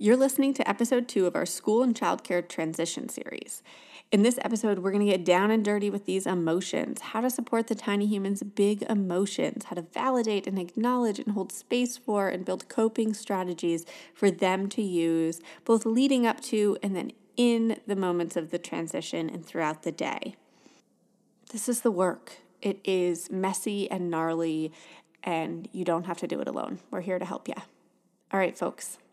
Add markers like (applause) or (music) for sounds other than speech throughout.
You're listening to episode two of our school and childcare transition series. In this episode, we're going to get down and dirty with these emotions, how to support the tiny human's big emotions, how to validate and acknowledge and hold space for and build coping strategies for them to use, both leading up to and then in the moments of the transition and throughout the day. This is the work. It is messy and gnarly, and you don't have to do it alone. We're here to help you. All right, folks,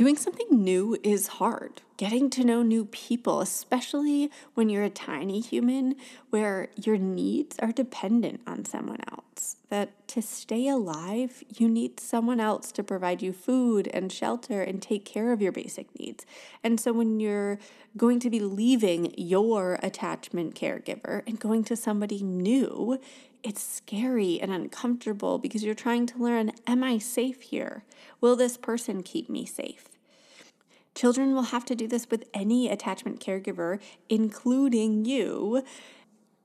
Doing something new is hard. Getting to know new people, especially when you're a tiny human where your needs are dependent on someone else. That to stay alive, you need someone else to provide you food and shelter and take care of your basic needs. And so when you're going to be leaving your attachment caregiver and going to somebody new, it's scary and uncomfortable because you're trying to learn Am I safe here? Will this person keep me safe? Children will have to do this with any attachment caregiver, including you.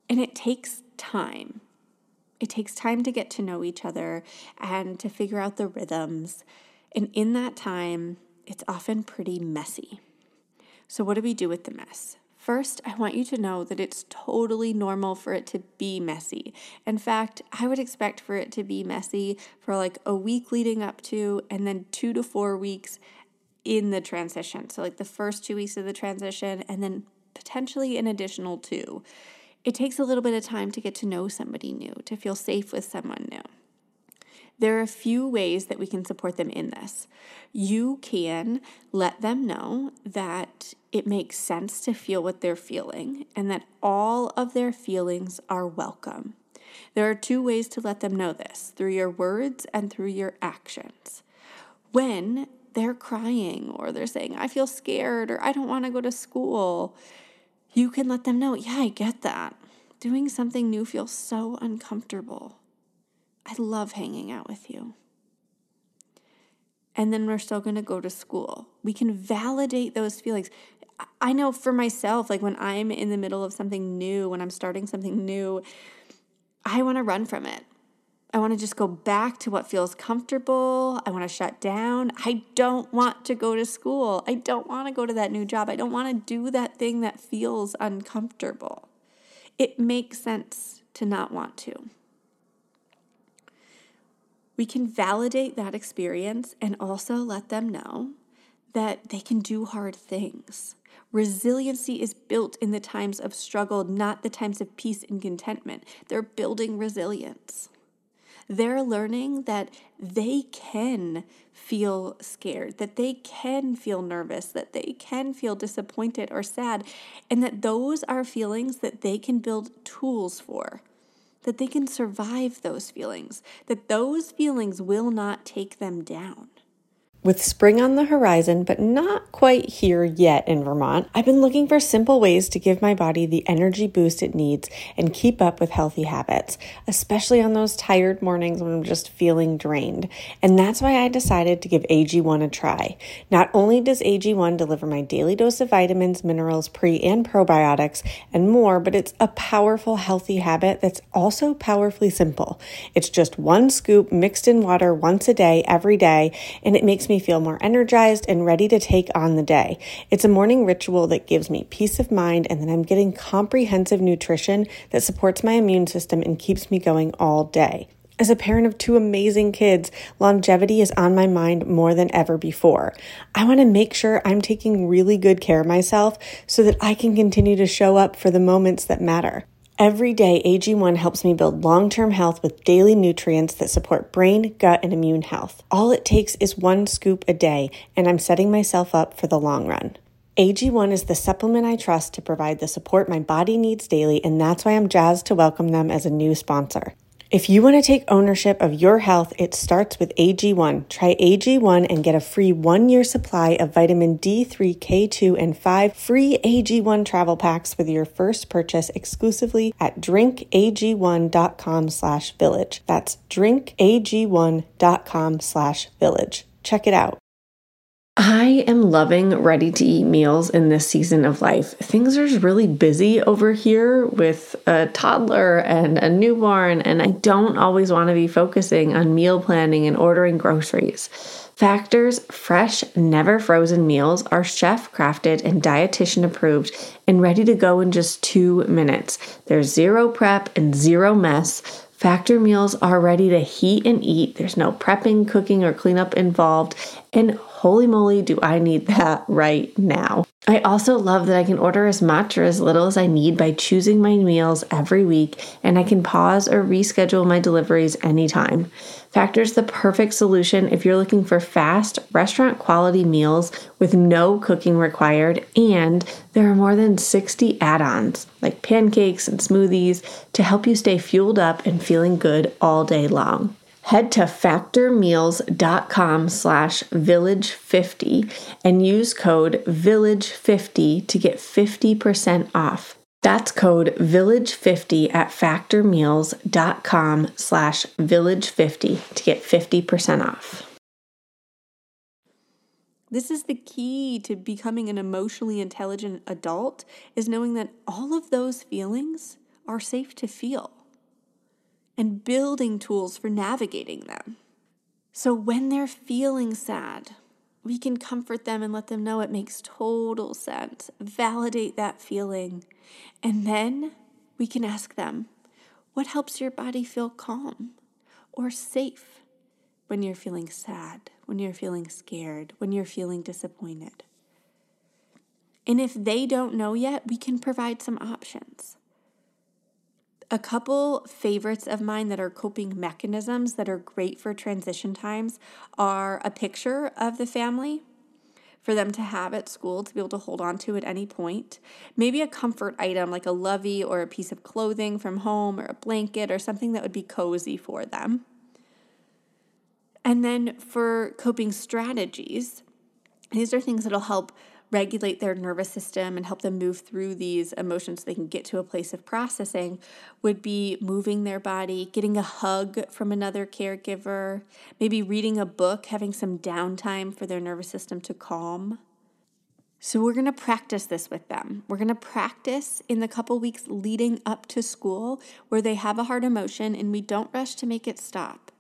And it takes time. It takes time to get to know each other and to figure out the rhythms. And in that time, it's often pretty messy. So, what do we do with the mess? First, I want you to know that it's totally normal for it to be messy. In fact, I would expect for it to be messy for like a week leading up to, and then two to four weeks in the transition. So, like the first two weeks of the transition, and then potentially an additional two. It takes a little bit of time to get to know somebody new, to feel safe with someone new. There are a few ways that we can support them in this. You can let them know that it makes sense to feel what they're feeling and that all of their feelings are welcome. There are two ways to let them know this through your words and through your actions. When they're crying or they're saying, I feel scared or I don't want to go to school, you can let them know, yeah, I get that. Doing something new feels so uncomfortable. I love hanging out with you. And then we're still going to go to school. We can validate those feelings. I know for myself, like when I'm in the middle of something new, when I'm starting something new, I want to run from it. I want to just go back to what feels comfortable. I want to shut down. I don't want to go to school. I don't want to go to that new job. I don't want to do that thing that feels uncomfortable. It makes sense to not want to. We can validate that experience and also let them know that they can do hard things. Resiliency is built in the times of struggle, not the times of peace and contentment. They're building resilience. They're learning that they can feel scared, that they can feel nervous, that they can feel disappointed or sad, and that those are feelings that they can build tools for, that they can survive those feelings, that those feelings will not take them down. With spring on the horizon, but not quite here yet in Vermont, I've been looking for simple ways to give my body the energy boost it needs and keep up with healthy habits, especially on those tired mornings when I'm just feeling drained. And that's why I decided to give AG1 a try. Not only does AG1 deliver my daily dose of vitamins, minerals, pre and probiotics, and more, but it's a powerful, healthy habit that's also powerfully simple. It's just one scoop mixed in water once a day, every day, and it makes me me feel more energized and ready to take on the day. It's a morning ritual that gives me peace of mind, and then I'm getting comprehensive nutrition that supports my immune system and keeps me going all day. As a parent of two amazing kids, longevity is on my mind more than ever before. I want to make sure I'm taking really good care of myself so that I can continue to show up for the moments that matter. Every day, AG1 helps me build long term health with daily nutrients that support brain, gut, and immune health. All it takes is one scoop a day, and I'm setting myself up for the long run. AG1 is the supplement I trust to provide the support my body needs daily, and that's why I'm jazzed to welcome them as a new sponsor. If you want to take ownership of your health, it starts with AG1. Try AG1 and get a free one year supply of vitamin D3, K2, and 5 free AG1 travel packs with your first purchase exclusively at drinkag1.com slash village. That's drinkag1.com slash village. Check it out. I am loving ready to eat meals in this season of life. Things are really busy over here with a toddler and a newborn, and I don't always want to be focusing on meal planning and ordering groceries. Factor's fresh, never frozen meals are chef crafted and dietitian approved and ready to go in just two minutes. There's zero prep and zero mess. Factor meals are ready to heat and eat. There's no prepping, cooking, or cleanup involved. And holy moly, do I need that right now. I also love that I can order as much or as little as I need by choosing my meals every week, and I can pause or reschedule my deliveries anytime. Factor's the perfect solution if you're looking for fast, restaurant quality meals with no cooking required, and there are more than 60 add ons like pancakes and smoothies to help you stay fueled up and feeling good all day long head to factormeals.com slash village50 and use code village50 to get 50% off. That's code village50 at factormeals.com slash village50 to get 50% off. This is the key to becoming an emotionally intelligent adult is knowing that all of those feelings are safe to feel and building tools for navigating them. So when they're feeling sad, we can comfort them and let them know it makes total sense. Validate that feeling. And then we can ask them, what helps your body feel calm or safe when you're feeling sad, when you're feeling scared, when you're feeling disappointed? And if they don't know yet, we can provide some options. A couple favorites of mine that are coping mechanisms that are great for transition times are a picture of the family for them to have at school to be able to hold on to at any point. Maybe a comfort item like a lovey or a piece of clothing from home or a blanket or something that would be cozy for them. And then for coping strategies, these are things that'll help regulate their nervous system and help them move through these emotions so they can get to a place of processing would be moving their body, getting a hug from another caregiver, maybe reading a book, having some downtime for their nervous system to calm. So, we're going to practice this with them. We're going to practice in the couple weeks leading up to school where they have a hard emotion and we don't rush to make it stop.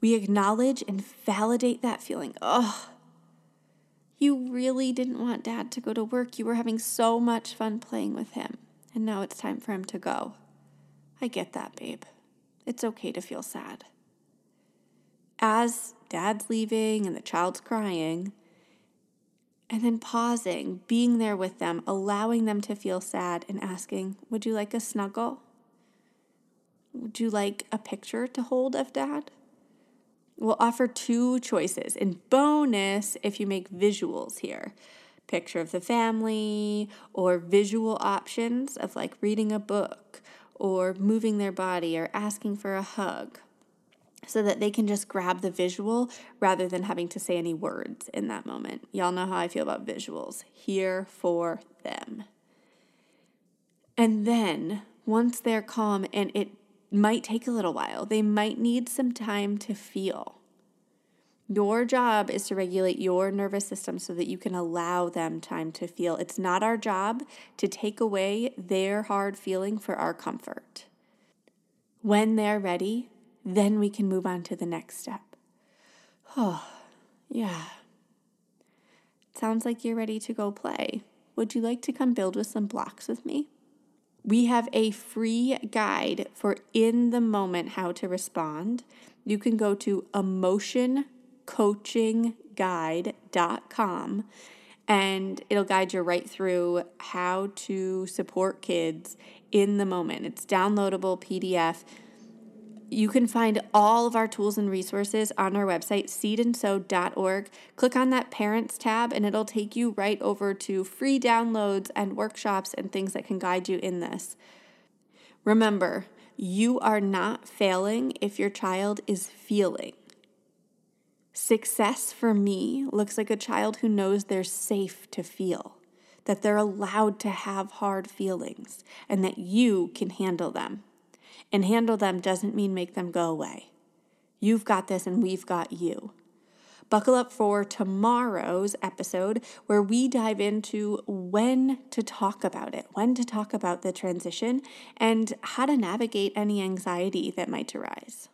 We acknowledge and validate that feeling. Oh, you really didn't want dad to go to work. You were having so much fun playing with him, and now it's time for him to go. I get that, babe. It's okay to feel sad. As dad's leaving and the child's crying, and then pausing, being there with them, allowing them to feel sad, and asking, Would you like a snuggle? Would you like a picture to hold of dad? We'll offer two choices. And bonus, if you make visuals here, picture of the family or visual options of like reading a book or moving their body or asking for a hug so that they can just grab the visual rather than having to say any words in that moment. Y'all know how I feel about visuals. Here for them. And then once they're calm and it might take a little while. They might need some time to feel. Your job is to regulate your nervous system so that you can allow them time to feel. It's not our job to take away their hard feeling for our comfort. When they're ready, then we can move on to the next step. Oh, (sighs) yeah. Sounds like you're ready to go play. Would you like to come build with some blocks with me? We have a free guide for in the moment how to respond. You can go to emotioncoachingguide.com and it'll guide you right through how to support kids in the moment. It's downloadable PDF you can find all of our tools and resources on our website, seedandsew.org. Click on that Parents tab, and it'll take you right over to free downloads and workshops and things that can guide you in this. Remember, you are not failing if your child is feeling. Success for me looks like a child who knows they're safe to feel, that they're allowed to have hard feelings, and that you can handle them. And handle them doesn't mean make them go away. You've got this, and we've got you. Buckle up for tomorrow's episode where we dive into when to talk about it, when to talk about the transition, and how to navigate any anxiety that might arise.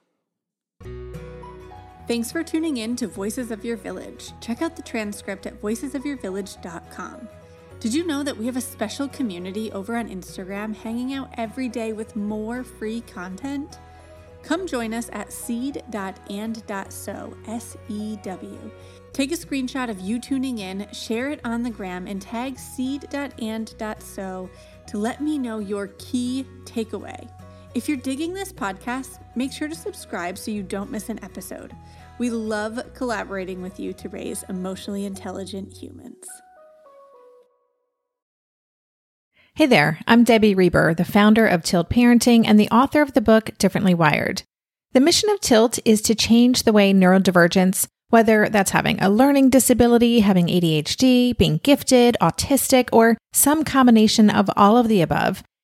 Thanks for tuning in to Voices of Your Village. Check out the transcript at voicesofyourvillage.com. Did you know that we have a special community over on Instagram hanging out every day with more free content? Come join us at seed.and.sew, S E W. Take a screenshot of you tuning in, share it on the gram, and tag seed.and.sew to let me know your key takeaway. If you're digging this podcast, make sure to subscribe so you don't miss an episode. We love collaborating with you to raise emotionally intelligent humans. Hey there, I'm Debbie Reber, the founder of Tilt Parenting and the author of the book Differently Wired. The mission of Tilt is to change the way neurodivergence, whether that's having a learning disability, having ADHD, being gifted, autistic, or some combination of all of the above,